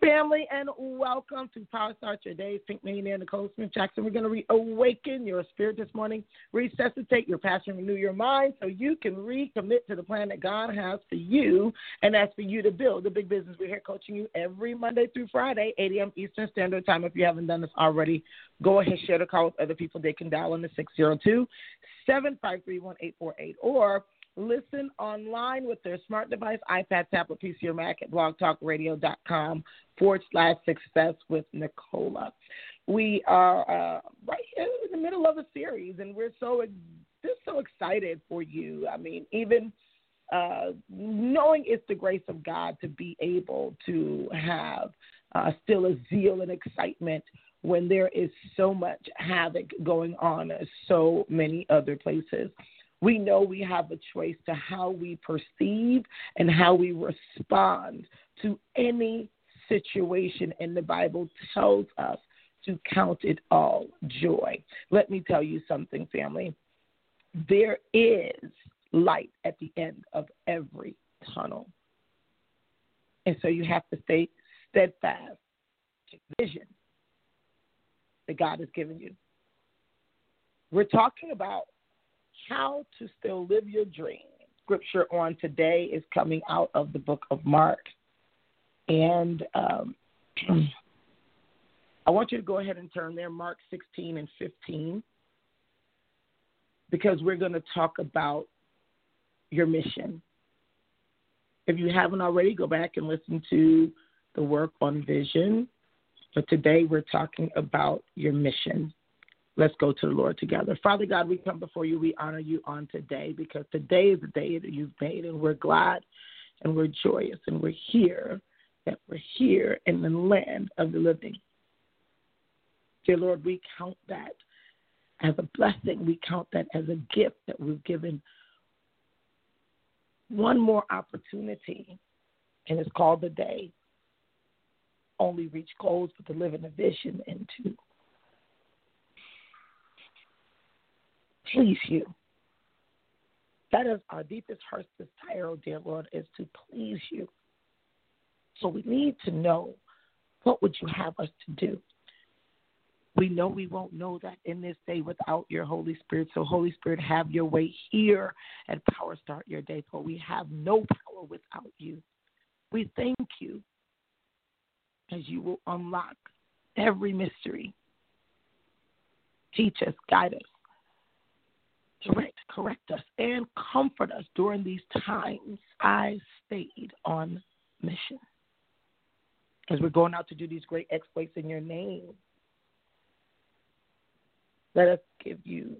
Family, and welcome to Power Start Your Day. Pink Millionaire Nicola Smith Jackson. We're going to reawaken your spirit this morning, resuscitate your passion, renew your mind so you can recommit to the plan that God has for you, and that's for you to build the big business. We're here coaching you every Monday through Friday, 8 a.m. Eastern Standard Time. If you haven't done this already, go ahead, share the call with other people. They can dial in the 602 753 1848 or listen online with their smart device, iPad, tablet, PC, or Mac at blogtalkradio.com forward slash success with Nicola. We are uh, right in the middle of a series, and we're so just so excited for you. I mean, even uh, knowing it's the grace of God to be able to have uh, still a zeal and excitement when there is so much havoc going on so many other places we know we have a choice to how we perceive and how we respond to any situation. And the Bible tells us to count it all joy. Let me tell you something, family. There is light at the end of every tunnel. And so you have to stay steadfast to vision that God has given you. We're talking about how to Still Live Your Dream. Scripture on today is coming out of the book of Mark. And um, I want you to go ahead and turn there, Mark 16 and 15, because we're going to talk about your mission. If you haven't already, go back and listen to the work on vision. But today we're talking about your mission. Let's go to the Lord together. Father God, we come before you. We honor you on today because today is the day that you've made, and we're glad and we're joyous and we're here, that we're here in the land of the living. Dear Lord, we count that as a blessing. We count that as a gift that we've given one more opportunity, and it's called the day. Only reach goals, but to live in a vision and to please you. That is our deepest heart's desire, oh dear Lord, is to please you. So we need to know what would you have us to do. We know we won't know that in this day without your Holy Spirit. So, Holy Spirit, have your way here at Power Start Your Day, for we have no power without you. We thank you as you will unlock every mystery. Teach us, guide us, direct, correct us, and comfort us during these times. I stayed on mission. As we're going out to do these great exploits in your name, let us give you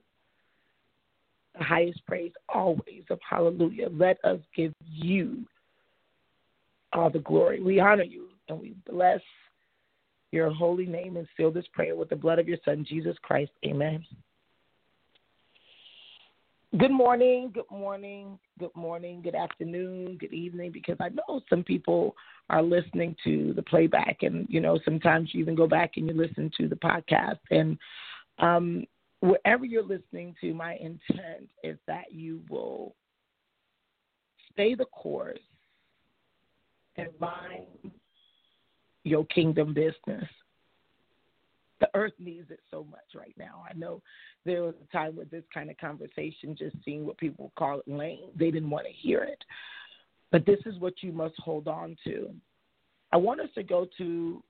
the highest praise always of hallelujah. Let us give you all the glory. We honor you and we bless your holy name and seal this prayer with the blood of your Son, Jesus Christ. Amen. Good morning, good morning, good morning, good afternoon, good evening, because I know some people are listening to the playback, and you know sometimes you even go back and you listen to the podcast. And um, wherever you're listening to, my intent is that you will stay the course and mind your kingdom business the earth needs it so much right now. I know there was a time with this kind of conversation, just seeing what people call it lame. They didn't want to hear it. But this is what you must hold on to. I want us to go to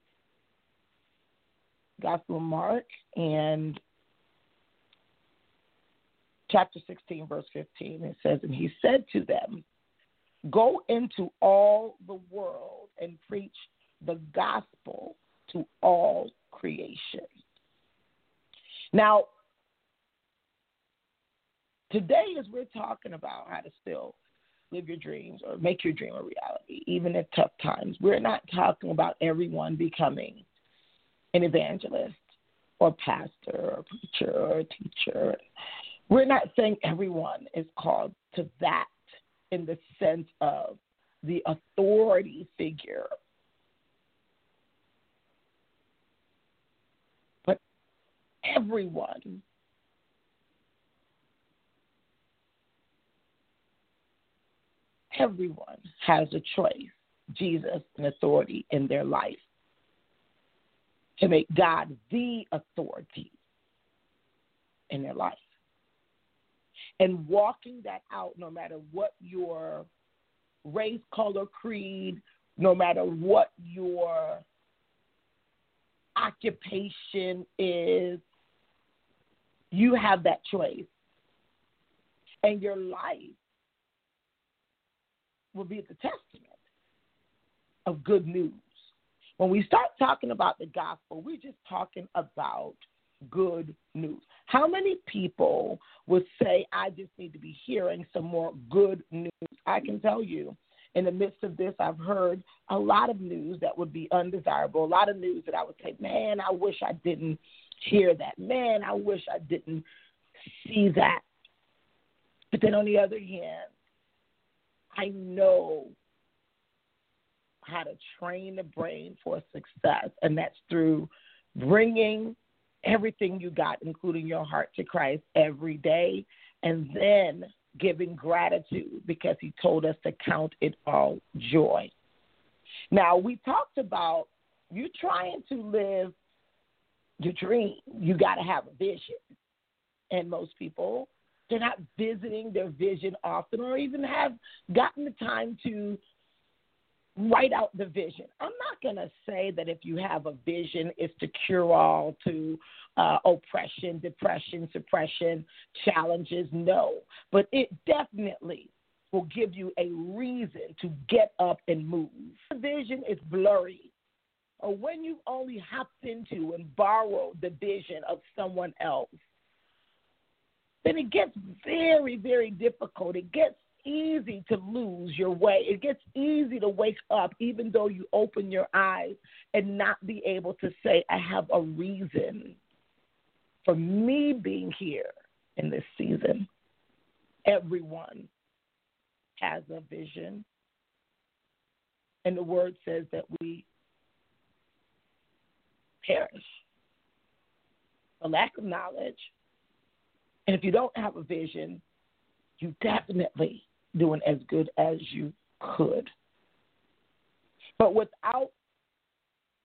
Gospel Mark and chapter 16, verse 15. It says, And he said to them, Go into all the world and preach the gospel to all creation. Now, today, as we're talking about how to still live your dreams or make your dream a reality, even in tough times. We're not talking about everyone becoming an evangelist or pastor or preacher or teacher. We're not saying everyone is called to that in the sense of the authority figure. Everyone everyone has a choice, Jesus and authority in their life, to make God the authority in their life. And walking that out, no matter what your race, color, creed, no matter what your occupation is, you have that choice. And your life will be the testament of good news. When we start talking about the gospel, we're just talking about good news. How many people would say, I just need to be hearing some more good news? I can tell you, in the midst of this, I've heard a lot of news that would be undesirable, a lot of news that I would say, man, I wish I didn't hear that. Man, I wish I didn't see that. But then on the other hand, I know how to train the brain for success, and that's through bringing everything you got, including your heart, to Christ every day, and then giving gratitude because He told us to count it all joy. Now, we talked about you trying to live your dream, you got to have a vision. And most people they're not visiting their vision often or even have gotten the time to write out the vision. I'm not going to say that if you have a vision, it's to cure all to uh, oppression, depression, suppression, challenges. No. But it definitely will give you a reason to get up and move. The vision is blurry. Or when you've only hopped into and borrowed the vision of someone else, then it gets very, very difficult. It gets easy to lose your way. It gets easy to wake up, even though you open your eyes and not be able to say, I have a reason for me being here in this season. Everyone has a vision. And the word says that we perish for lack of knowledge and if you don't have a vision, you definitely doing as good as you could. But without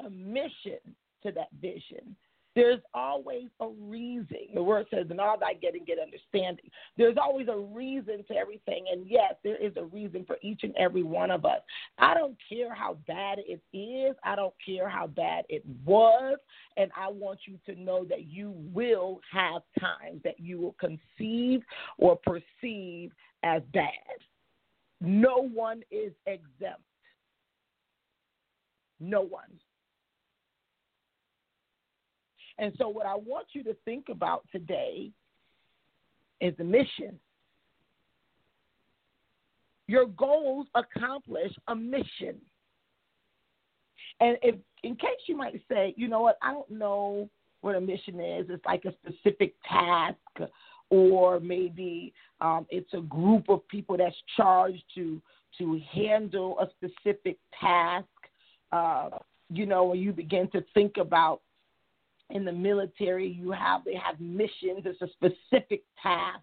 a mission to that vision, there's always a reason. The word says, "In all thy getting, get understanding." There's always a reason to everything, and yes, there is a reason for each and every one of us. I don't care how bad it is. I don't care how bad it was, and I want you to know that you will have times that you will conceive or perceive as bad. No one is exempt. No one. And so, what I want you to think about today is the mission. Your goals accomplish a mission. And if, in case you might say, you know what, I don't know what a mission is, it's like a specific task, or maybe um, it's a group of people that's charged to to handle a specific task. Uh, you know, when you begin to think about in the military, you have they have missions. It's a specific task.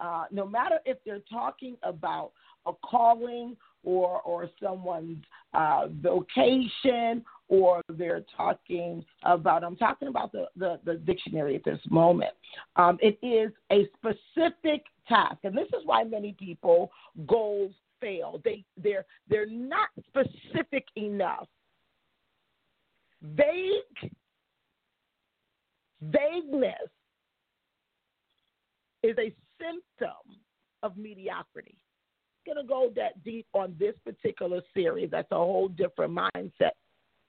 Uh, no matter if they're talking about a calling or or someone's uh, vocation or they're talking about I'm talking about the, the, the dictionary at this moment. Um, it is a specific task, and this is why many people goals fail. They they're they're not specific enough. Vague Vagueness is a symptom of mediocrity. To go that deep on this particular series. That's a whole different mindset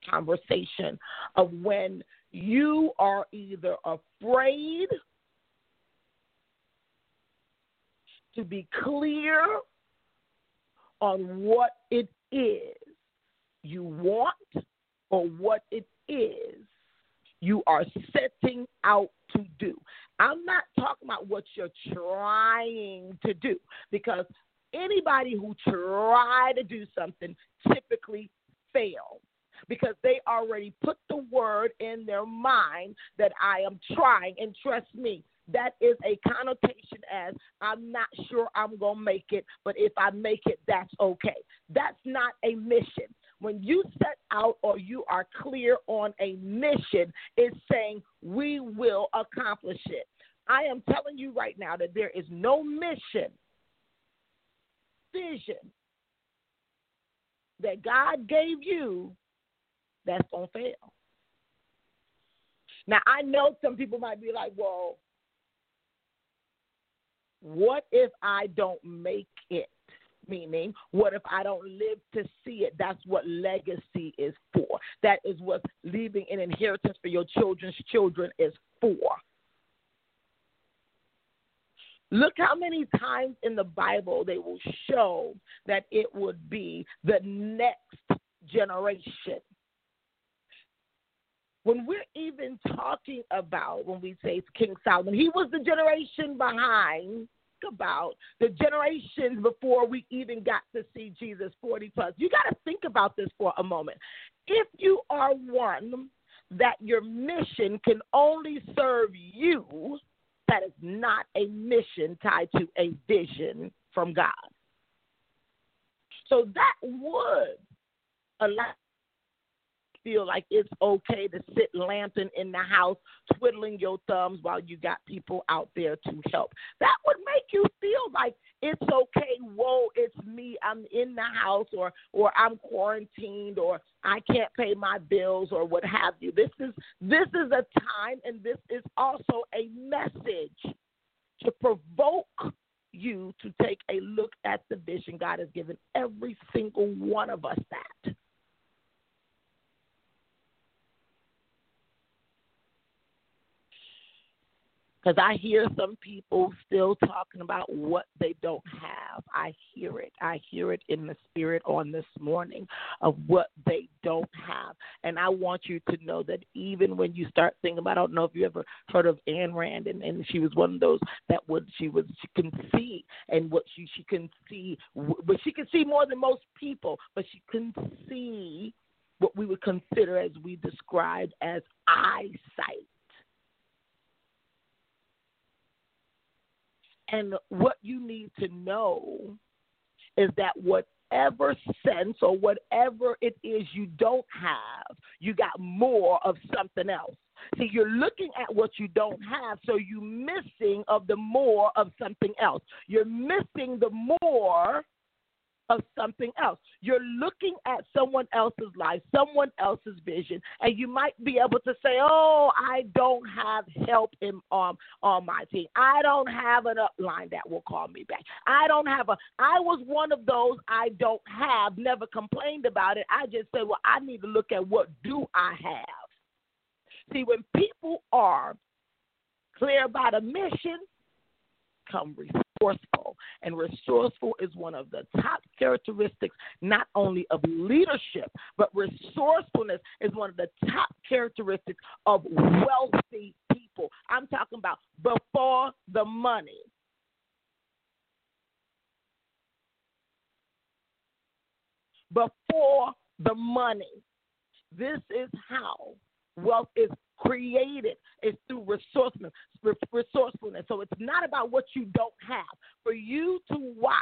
conversation of when you are either afraid to be clear on what it is you want or what it is you are setting out to do. I'm not talking about what you're trying to do because anybody who try to do something typically fails because they already put the word in their mind that I am trying. And trust me, that is a connotation as I'm not sure I'm going to make it, but if I make it, that's okay. That's not a mission. When you set out or you are clear on a mission, it's saying we will accomplish it. I am telling you right now that there is no mission, vision that God gave you that's going to fail. Now, I know some people might be like, well, what if I don't make it? Meaning, what if I don't live to see it? That's what legacy is for. That is what leaving an inheritance for your children's children is for. Look how many times in the Bible they will show that it would be the next generation when we're even talking about when we say King Solomon, he was the generation behind about the generations before we even got to see Jesus 40 plus. You got to think about this for a moment. If you are one that your mission can only serve you, that is not a mission tied to a vision from God. So that would allow feel like it's okay to sit lamping in the house, twiddling your thumbs while you got people out there to help. That would make you feel like it's okay. Whoa, it's me. I'm in the house, or or I'm quarantined, or I can't pay my bills, or what have you. This is this is a time, and this is also a message to provoke you to take a look at the vision God has given every single one of us that. Because I hear some people still talking about what they don't have. I hear it. I hear it in the spirit on this morning of what they don't have. And I want you to know that even when you start thinking about, I don't know if you ever heard of Ayn Rand, and, and she was one of those that would she was she can see and what she she can see, but she can see more than most people, but she can see what we would consider as we described as eyesight And what you need to know is that whatever sense or whatever it is you don't have, you got more of something else. See, you're looking at what you don't have, so you're missing of the more of something else. You're missing the more of something else. You're looking at someone else's life, someone else's vision, and you might be able to say, "Oh, I don't have help in um, on my team. I don't have an upline that will call me back. I don't have a. I was one of those. I don't have. Never complained about it. I just said, well, I need to look at what do I have. See, when people are clear about a mission, come resourceful. And resourceful is one of the top characteristics, not only of leadership, but resourcefulness is one of the top characteristics of wealthy people. I'm talking about before the money. Before the money. This is how wealth is created is through resourcefulness. Resourcefulness. So it's not about what you don't have. For you to watch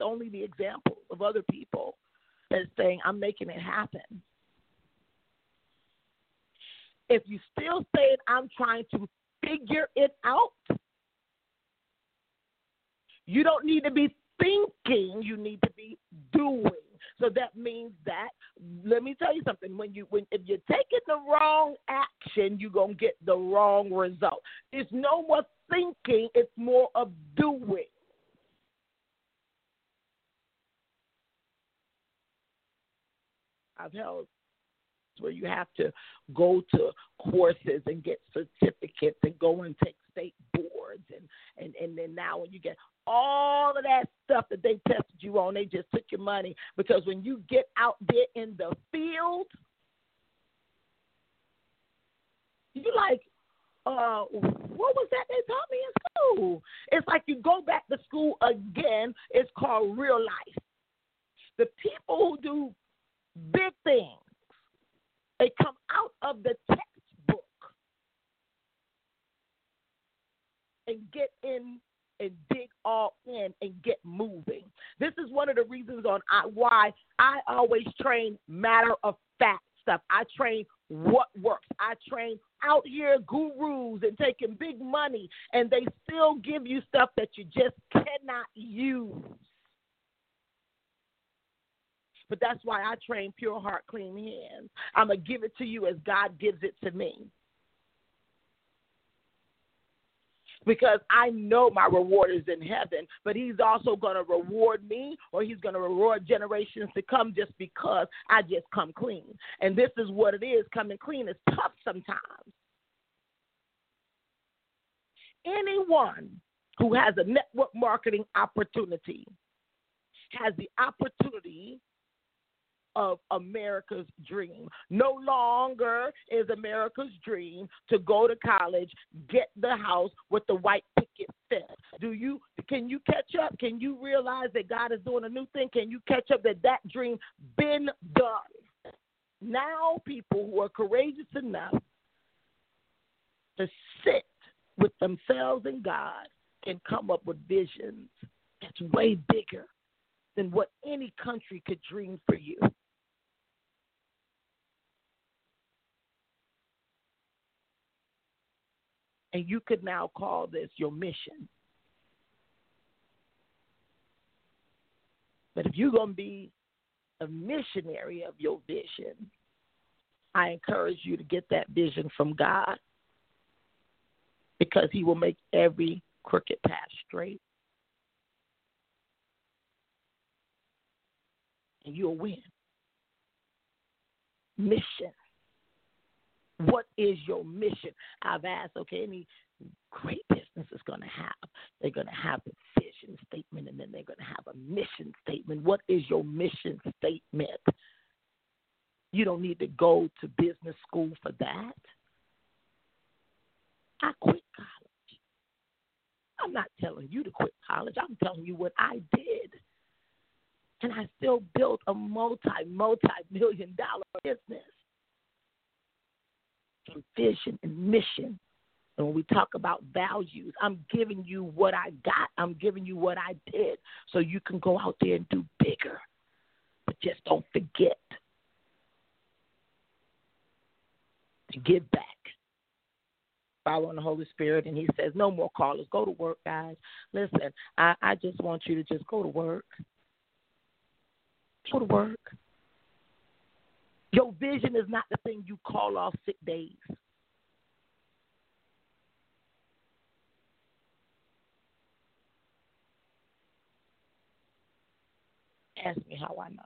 only the examples of other people that saying, I'm making it happen. If you still say I'm trying to figure it out, you don't need to be thinking, you need to be doing. So that means that let me tell you something. When you when if you're taking the wrong action, you're gonna get the wrong result. It's no more thinking, it's more of doing. I've held where you have to go to courses and get certificates and go and take estate boards and and and then now when you get all of that stuff that they tested you on, they just took your money because when you get out there in the field, you like, uh, what was that they taught me in school? It's like you go back to school again. It's called real life. The people who do big things, they come out of the textbook and get in and dig all in and get moving. This is one of the reasons on why I always train matter of fact stuff. I train what works. I train out here gurus and taking big money, and they still give you stuff that you just cannot use. But that's why I train pure heart, clean hands. I'm going to give it to you as God gives it to me. Because I know my reward is in heaven, but He's also going to reward me or He's going to reward generations to come just because I just come clean. And this is what it is coming clean is tough sometimes. Anyone who has a network marketing opportunity has the opportunity of America's dream. No longer is America's dream to go to college, get the house with the white picket fence. Do you can you catch up? Can you realize that God is doing a new thing? Can you catch up that that dream been done? Now people who are courageous enough to sit with themselves and God can come up with visions that's way bigger than what any country could dream for you. And you could now call this your mission. But if you're going to be a missionary of your vision, I encourage you to get that vision from God because He will make every crooked path straight. And you'll win. Mission. What is your mission? I've asked, okay, any great business is going to have, they're going to have a vision statement and then they're going to have a mission statement. What is your mission statement? You don't need to go to business school for that. I quit college. I'm not telling you to quit college. I'm telling you what I did. And I still built a multi, multi million dollar business and vision and mission. And when we talk about values, I'm giving you what I got. I'm giving you what I did so you can go out there and do bigger. But just don't forget to give back. Following the Holy Spirit, and He says, No more callers. Go to work, guys. Listen, I, I just want you to just go to work. Go to work. Your vision is not the thing you call off sick days. Ask me how I know.